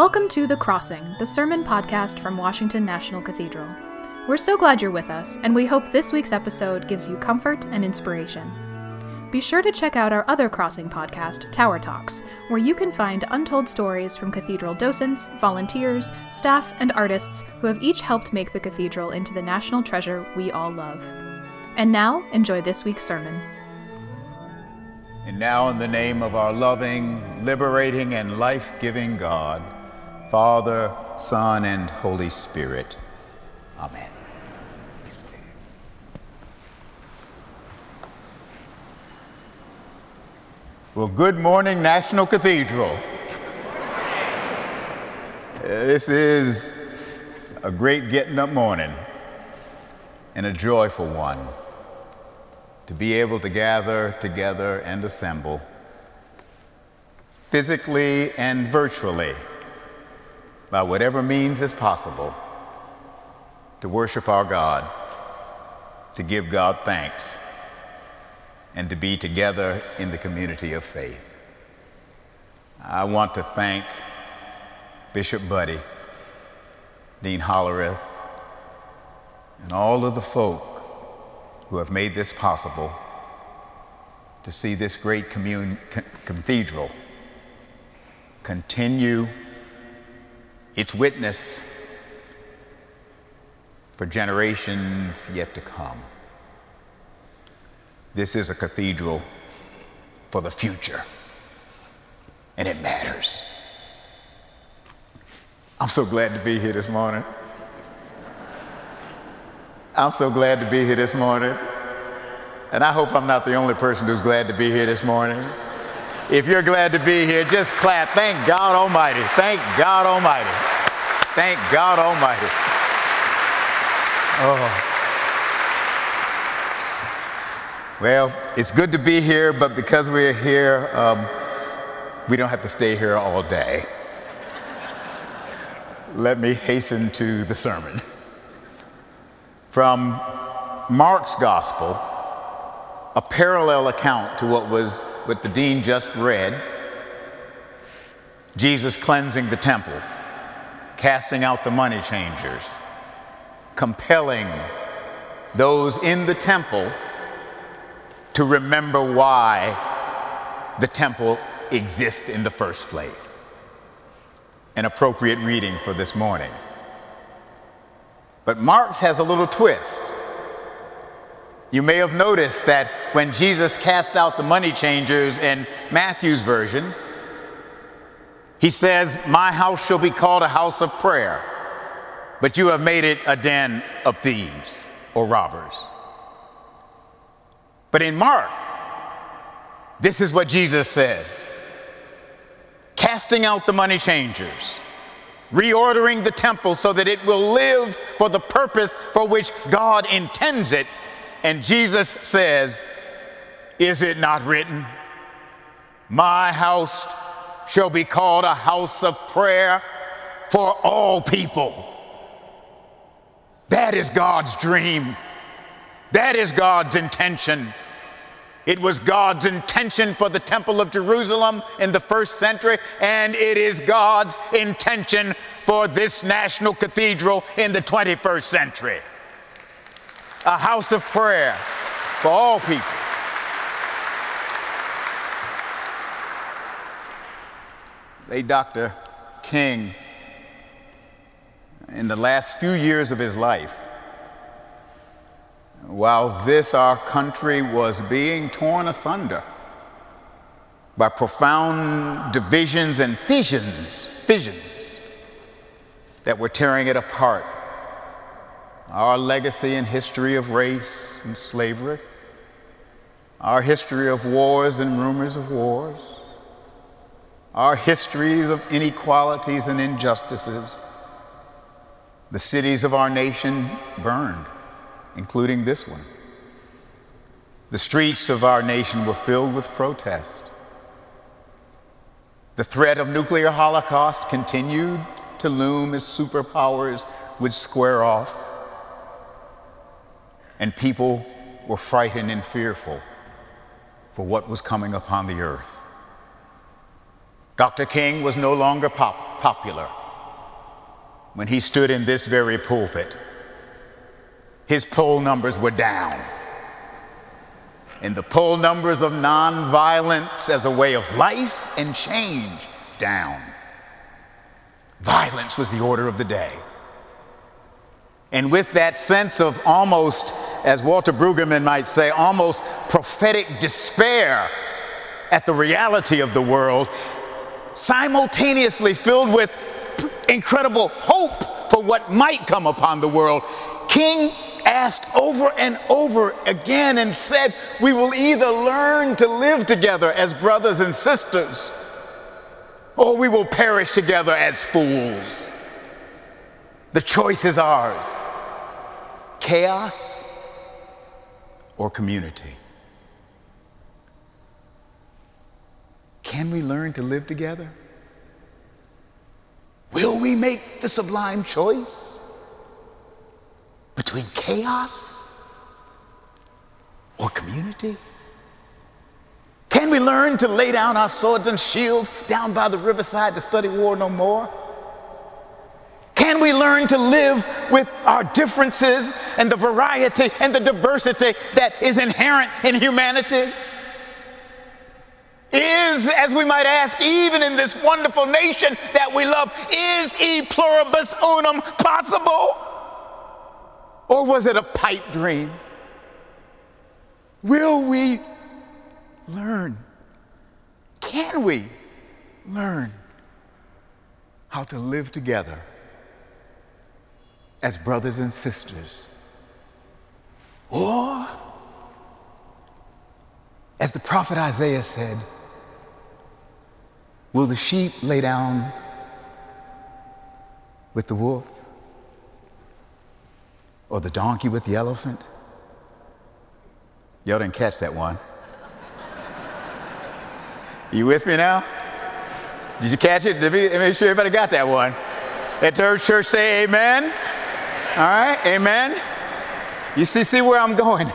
Welcome to The Crossing, the sermon podcast from Washington National Cathedral. We're so glad you're with us, and we hope this week's episode gives you comfort and inspiration. Be sure to check out our other Crossing podcast, Tower Talks, where you can find untold stories from cathedral docents, volunteers, staff, and artists who have each helped make the cathedral into the national treasure we all love. And now, enjoy this week's sermon. And now, in the name of our loving, liberating, and life giving God, Father, Son, and Holy Spirit. Amen. Well, good morning, National Cathedral. This is a great getting up morning and a joyful one to be able to gather together and assemble physically and virtually by whatever means is possible to worship our God, to give God thanks, and to be together in the community of faith. I want to thank Bishop Budde, Dean Hollerith, and all of the folk who have made this possible to see this great cathedral continue its witness for generations yet to come. This is a cathedral for the future, and it matters. I'm so glad to be here this morning. I'm so glad to be here this morning. And I hope I'm not the only person who's glad to be here this morning. If you're glad to be here, just clap. Thank God Almighty. Thank God Almighty. Thank God Almighty. Oh. Well, it's good to be here, but because we're here, um, we don't have to stay here all day. Let me hasten to the sermon. From Mark's Gospel, a parallel account to what was what the dean just read Jesus cleansing the temple, casting out the money changers, compelling those in the temple to remember why the temple exists in the first place. An appropriate reading for this morning. But Mark's has a little twist. You may have noticed that when Jesus cast out the money changers in Matthew's version, he says, My house shall be called a house of prayer, but you have made it a den of thieves or robbers. But in Mark, this is what Jesus says casting out the money changers, reordering the temple so that it will live for the purpose for which God intends it and Jesus says, Is it not written? My house shall be called a house of prayer for all people. That is God's dream. That is God's intention. It was God's intention for the Temple of Jerusalem in the first century, and it is God's intention for this national cathedral in the 21st century a house of prayer for all people. Late Dr. King, in the last few years of his life, while this, our country, was being torn asunder by profound divisions and fissions, fissions that were tearing it apart our legacy and history of race and slavery, our history of wars and rumors of wars, our histories of inequalities and injustices. The cities of our nation burned, including this one. The streets of our nation were filled with protest. The threat of nuclear holocaust continued to loom as superpowers would square off and people were frightened and fearful for what was coming upon the earth. Dr. King was no longer pop- popular when he stood in this very pulpit. His poll numbers were down. And the poll numbers of nonviolence as a way of life and change down. Violence was the order of the day. And with that sense of almost, as Walter Brueggemann might say, almost prophetic despair at the reality of the world, simultaneously filled with incredible hope for what might come upon the world, King asked over and over again and said, We will either learn to live together as brothers and sisters, or we will perish together as fools. The choice is ours chaos or community. Can we learn to live together? Will we make the sublime choice between chaos or community? Can we learn to lay down our swords and shields down by the riverside to study war no more? Can we learn to live with our differences and the variety and the diversity that is inherent in humanity? Is, as we might ask, even in this wonderful nation that we love, is e pluribus unum possible? Or was it a pipe dream? Will we learn? Can we learn how to live together as brothers and sisters? Or, as the prophet Isaiah said, Will the sheep lay down with the wolf? Or the donkey with the elephant? Y'all didn't catch that one. you with me now? Did you catch it? Make sure everybody got that one. Let church, church say amen. All right, amen. You see, see where I'm going.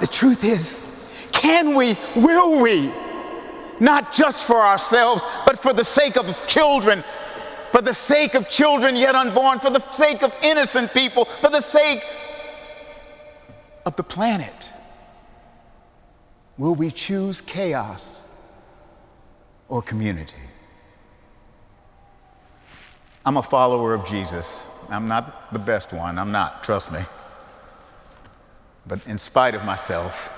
The truth is, can we, will we not just for ourselves, but for the sake of children, for the sake of children yet unborn, for the sake of innocent people, for the sake of the planet? Will we choose chaos or community? I'm a follower of Jesus. I'm not the best one. I'm not, trust me. But in spite of myself,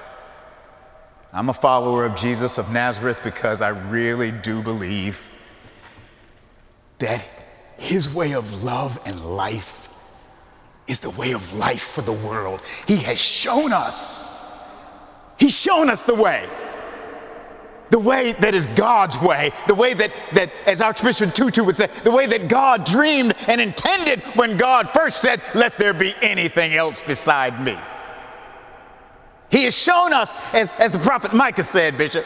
I'm a follower of Jesus of Nazareth because I really do believe that his way of love and life is the way of life for the world. He has shown us. He's shown us the way. The way that is God's way, the way that, that, as Archbishop Tutu would say, the way that God dreamed and intended when God first said, Let there be anything else beside me. He has shown us, as, as the prophet Micah said, Bishop,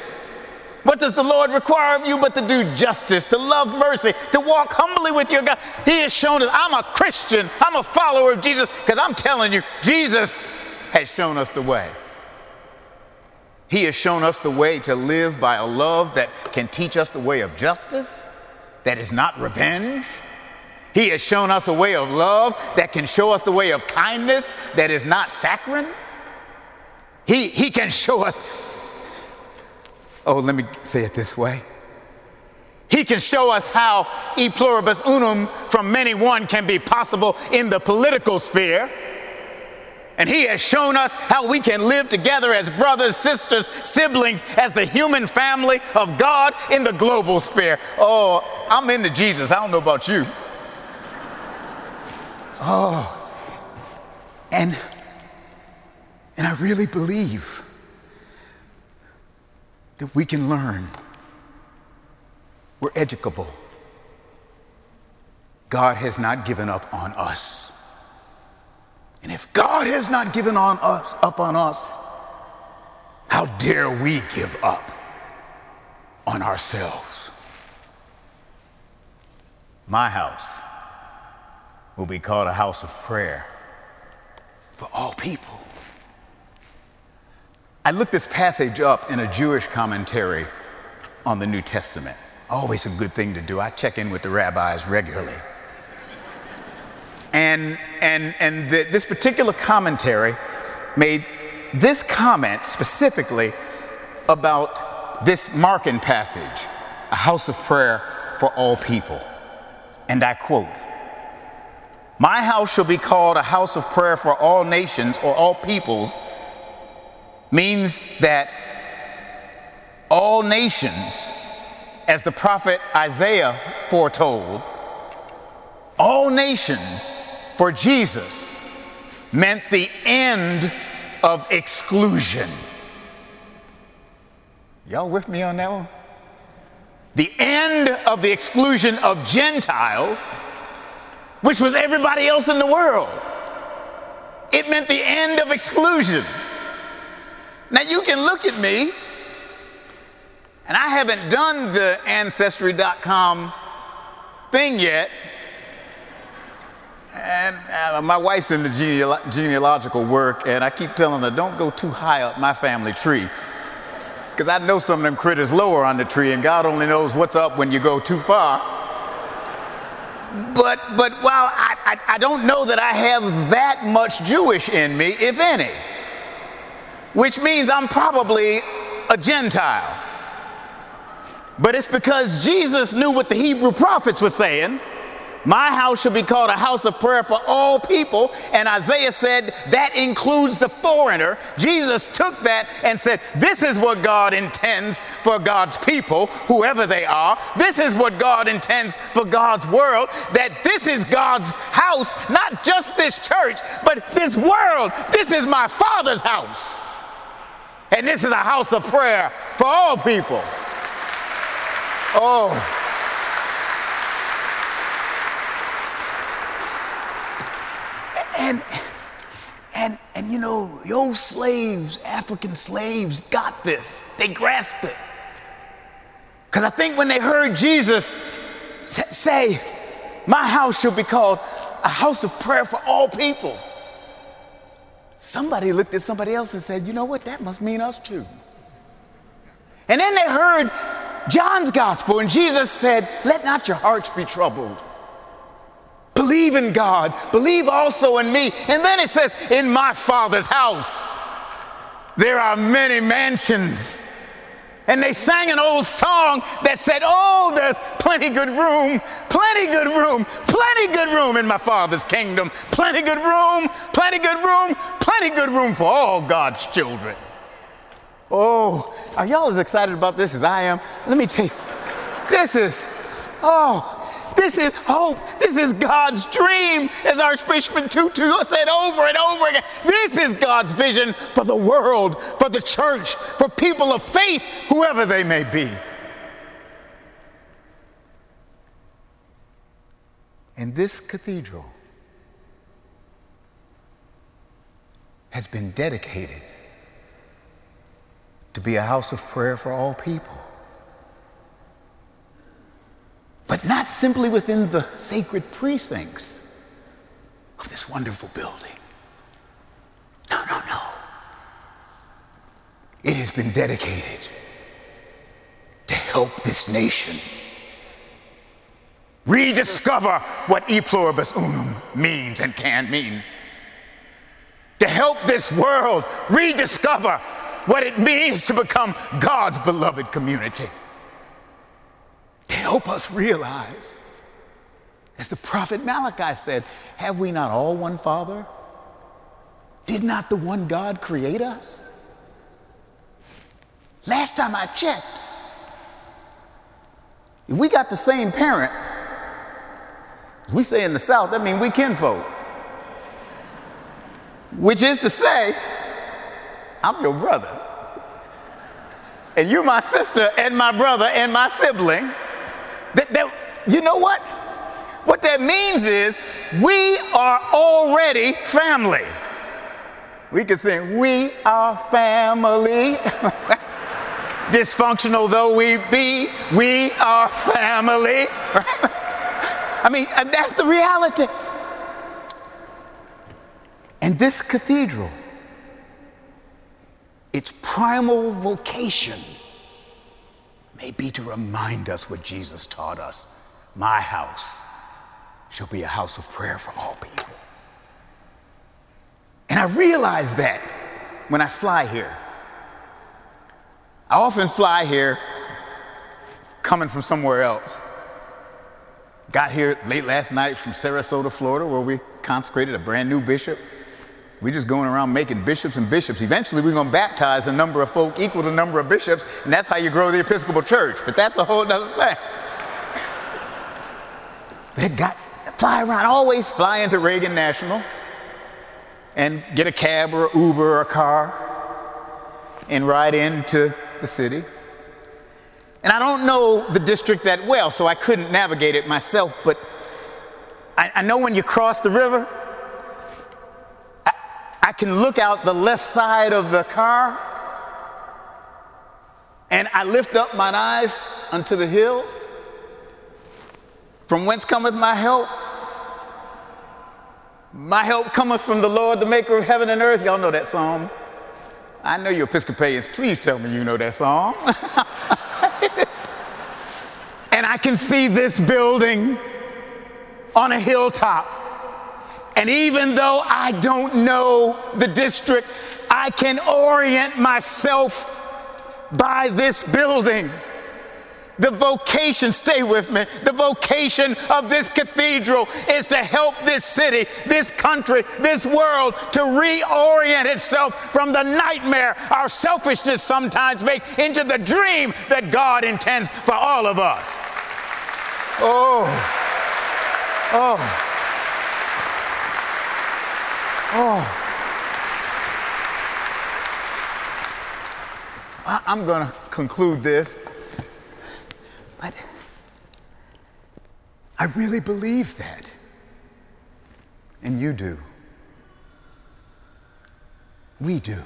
what does the Lord require of you but to do justice, to love mercy, to walk humbly with your God? He has shown us, I'm a Christian, I'm a follower of Jesus, because I'm telling you, Jesus has shown us the way. He has shown us the way to live by a love that can teach us the way of justice, that is not revenge. He has shown us a way of love that can show us the way of kindness that is not saccharine. He, he can show us. Oh, let me say it this way. He can show us how e pluribus unum from many one can be possible in the political sphere. And he has shown us how we can live together as brothers, sisters, siblings, as the human family of God in the global sphere. Oh, I'm into Jesus. I don't know about you. Oh, and and I really believe that we can learn. We're educable. God has not given up on us. And if God has not given on us, up on us, how dare we give up on ourselves? My house will be called a house of prayer for all people. I looked this passage up in a Jewish commentary on the New Testament. Always a good thing to do. I check in with the rabbis regularly. And, and, and the, this particular commentary made this comment specifically about this Markan passage, a house of prayer for all people. And I quote, My house shall be called a house of prayer for all nations or all peoples, means that all nations, as the prophet Isaiah foretold, all nations for Jesus meant the end of exclusion. Y'all with me on that one? The end of the exclusion of Gentiles, which was everybody else in the world. It meant the end of exclusion. Now you can look at me, and I haven't done the Ancestry.com thing yet. And uh, my wife's in the genealo- genealogical work, and I keep telling her, don't go too high up my family tree. Because I know some of them critters lower on the tree, and God only knows what's up when you go too far. But, but while I, I, I don't know that I have that much Jewish in me, if any, which means I'm probably a Gentile. But it's because Jesus knew what the Hebrew prophets were saying my house shall be called a house of prayer for all people. And Isaiah said that includes the foreigner. Jesus took that and said, This is what God intends for God's people, whoever they are. This is what God intends for God's world. That this is God's house, not just this church, but this world. This is my Father's house. And this is a house of prayer for all people. Oh. And, and, and you know, your slaves, African slaves, got this. They grasped it. Because I think when they heard Jesus say, My house shall be called a house of prayer for all people, somebody looked at somebody else and said, You know what? That must mean us too. And then they heard John's gospel, and Jesus said, Let not your hearts be troubled. Believe in God, believe also in me. And then it says, In my Father's house, there are many mansions. And they sang an old song that said, Oh, there's plenty good room, plenty good room, plenty good room in my Father's kingdom. Plenty good room, plenty good room, plenty good room for all God's children. Oh, are y'all as excited about this as I am? Let me tell you, this is, oh, this is hope. This is God's dream, as Archbishop Tutu said over and over again. This is God's vision for the world, for the church, for people of faith, whoever they may be. And this cathedral has been dedicated to be a house of prayer for all people but not simply within the sacred precincts of this wonderful building. No, no, no. It has been dedicated to help this nation rediscover what e pluribus unum means and can mean. To help this world rediscover what it means to become God's beloved community help us realize, as the prophet Malachi said, Have we not all one Father? Did not the one God create us? Last time I checked, if we got the same parent, we say in the South, that means we kinfolk. Which is to say, I'm your brother. And you're my sister and my brother and my sibling. That, that, you know what? What that means is we are already family. We can sing, We are family. Dysfunctional though we be, we are family. I mean, that's the reality. And this cathedral, its primal vocation may be to remind us what Jesus taught us. My house shall be a house of prayer for all people. And I realize that when I fly here. I often fly here coming from somewhere else. Got here late last night from Sarasota, Florida, where we consecrated a brand new bishop. We're just going around making bishops and bishops. Eventually, we're going to baptize a number of folk equal to the number of bishops, and that's how you grow the Episcopal Church. But that's a whole other thing. they got fly around, always fly into Reagan National and get a cab or Uber or a car and ride into the city. And I don't know the district that well, so I couldn't navigate it myself, but I, I know when you cross the river, I can look out the left side of the car and I lift up mine eyes unto the hill. From whence cometh my help? My help cometh from the Lord, the maker of heaven and earth. Y'all know that song. I know you Episcopalians. Please tell me you know that song. and I can see this building on a hilltop. And even though I don't know the district, I can orient myself by this building. The vocation, stay with me, the vocation of this cathedral is to help this city, this country, this world to reorient itself from the nightmare our selfishness sometimes make into the dream that God intends for all of us. Oh, oh, oh. I'm going to conclude this but I really believe that. And you do. We do.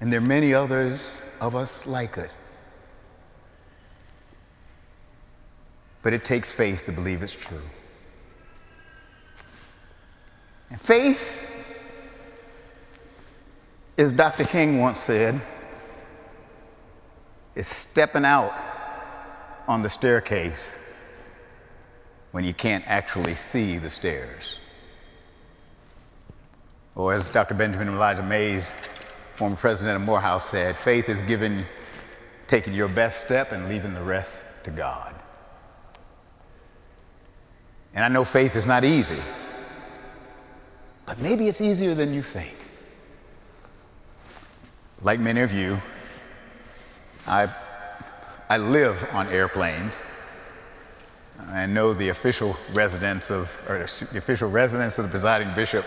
And there are many others of us like us. But it takes faith to believe it's true. And faith, as Dr. King once said, is stepping out on the staircase when you can't actually see the stairs. Or as Dr. Benjamin Elijah Mays, former president of Morehouse, said, faith is giving, taking your best step and leaving the rest to God. And I know faith is not easy, but maybe it's easier than you think. Like many of you, I, I live on airplanes. I know the official residence of, or the official residence of the presiding bishop,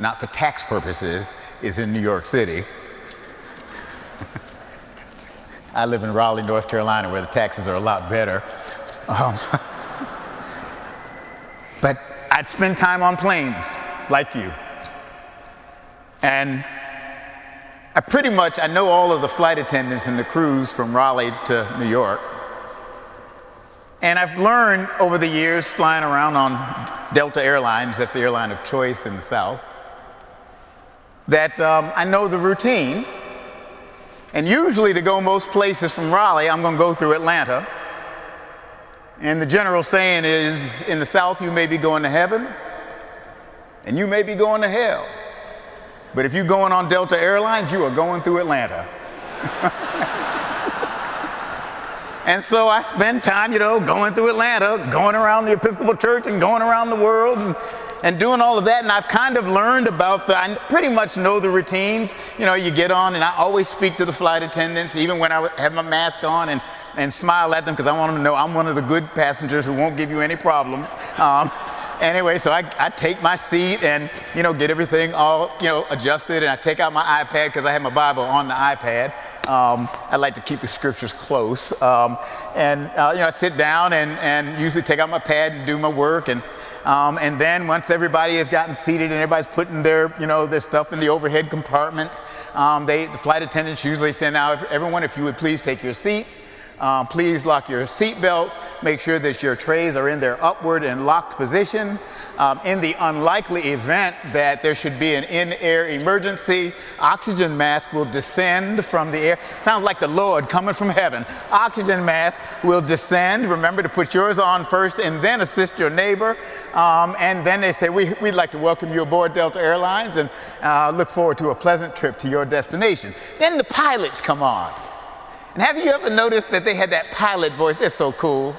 not for tax purposes, is in New York City. I live in Raleigh, North Carolina, where the taxes are a lot better. Um, but I'd spend time on planes, like you. And I pretty much, I know all of the flight attendants and the crews from Raleigh to New York. And I've learned over the years flying around on Delta Airlines, that's the airline of choice in the South, that um, I know the routine. And usually to go most places from Raleigh, I'm going to go through Atlanta. And the general saying is, in the South, you may be going to heaven, and you may be going to hell. But if you're going on Delta Airlines, you are going through Atlanta. and so I spend time, you know, going through Atlanta, going around the Episcopal Church and going around the world and, and doing all of that. And I've kind of learned about the, I pretty much know the routines. You know, you get on and I always speak to the flight attendants, even when I have my mask on and, and smile at them because I want them to know I'm one of the good passengers who won't give you any problems. Um, anyway, so I, I take my seat and, you know, get everything all, you know, adjusted. And I take out my iPad because I have my Bible on the iPad. Um, I like to keep the scriptures close. Um, and, uh, you know, I sit down and, and usually take out my pad and do my work. And, um, and then once everybody has gotten seated and everybody's putting their, you know, their stuff in the overhead compartments, um, they, the flight attendants usually now, if, everyone, if you would please take your seats. Um, please lock your seatbelt. Make sure that your trays are in their upward and locked position. Um, in the unlikely event that there should be an in-air emergency, oxygen mask will descend from the air. Sounds like the Lord coming from heaven. Oxygen mask will descend. Remember to put yours on first and then assist your neighbor. Um, and then they say, we, would like to welcome you aboard Delta Airlines and uh, look forward to a pleasant trip to your destination. Then the pilots come on. And have you ever noticed that they had that pilot voice? They're so cool.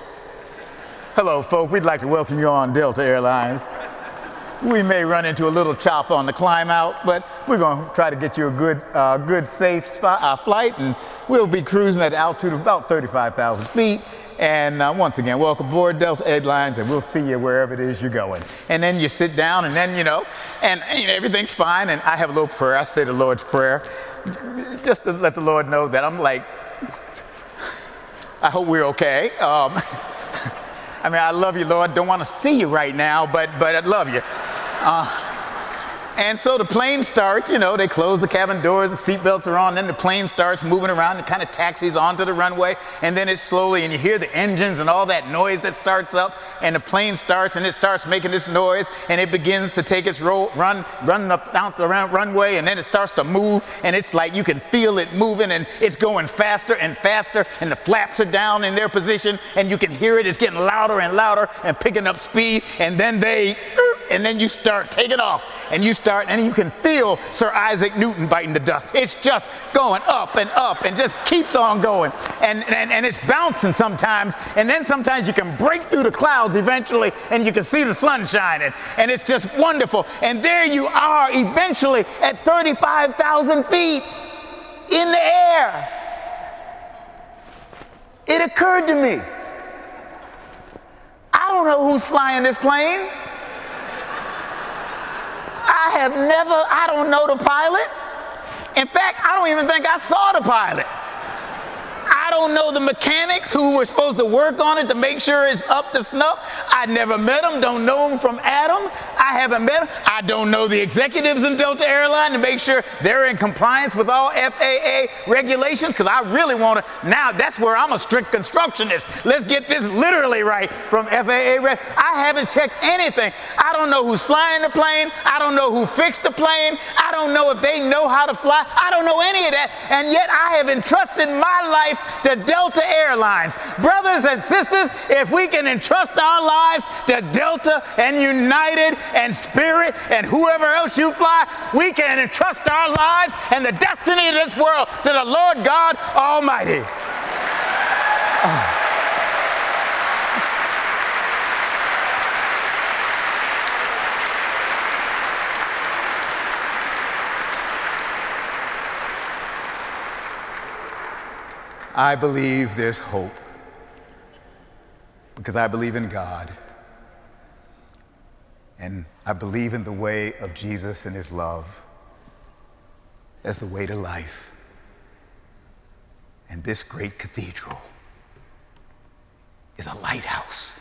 Hello, folk. We'd like to welcome you on Delta Airlines. We may run into a little chop on the climb out, but we're going to try to get you a good, uh, good safe spot, uh, flight, and we'll be cruising at altitude of about 35,000 feet. And uh, once again, welcome aboard Delta Airlines, and we'll see you wherever it is you're going. And then you sit down, and then, you know, and, and everything's fine. And I have a little prayer. I say the Lord's Prayer just to let the Lord know that I'm like I hope we're okay. Um, I mean, I love you, Lord. Don't want to see you right now, but but I love you. Uh, and so the plane starts, you know, they close the cabin doors, the seatbelts are on, then the plane starts moving around and kind of taxis onto the runway, and then it's slowly, and you hear the engines and all that noise that starts up, and the plane starts and it starts making this noise, and it begins to take its roll, run, run up down the runway, and then it starts to move, and it's like you can feel it moving, and it's going faster and faster, and the flaps are down in their position, and you can hear it, it's getting louder and louder and picking up speed, and then they, and then you start taking off, and you start, and you can feel Sir Isaac Newton biting the dust. It's just going up and up and just keeps on going. And, and, and it's bouncing sometimes. And then sometimes you can break through the clouds eventually and you can see the sun shining. And it's just wonderful. And there you are eventually at 35,000 feet in the air. It occurred to me. I don't know who's flying this plane. I have never, I don't know the pilot. In fact, I don't even think I saw the pilot. Don't know the mechanics who were supposed to work on it to make sure it's up to snuff. I never met them, don't know them from Adam. I haven't met them. I don't know the executives in Delta Airline to make sure they're in compliance with all FAA regulations because I really want to. Now, that's where I'm a strict constructionist. Let's get this literally right from FAA. I haven't checked anything. I don't know who's flying the plane. I don't know who fixed the plane. I don't know if they know how to fly. I don't know any of that. And yet I have entrusted my life to Delta Airlines. Brothers and sisters, if we can entrust our lives to Delta and United and Spirit and whoever else you fly, we can entrust our lives and the destiny of this world to the Lord God Almighty. Oh. I believe there's hope because I believe in God. And I believe in the way of Jesus and his love as the way to life. And this great cathedral is a lighthouse,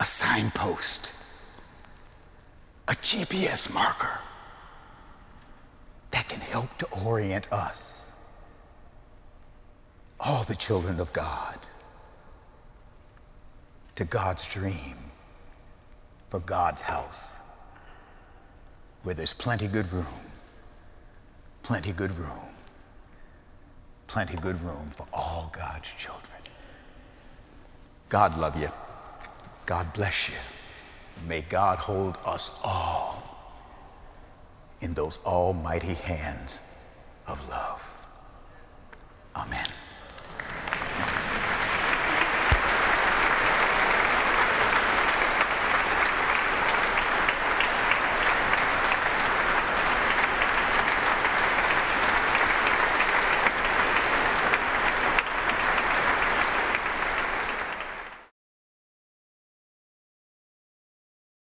a signpost, a GPS marker that can help to orient us all the children of God to God's dream for God's house where there's plenty good room, plenty good room, plenty good room for all God's children. God love you. God bless you. May God hold us all in those almighty hands of love. Amen.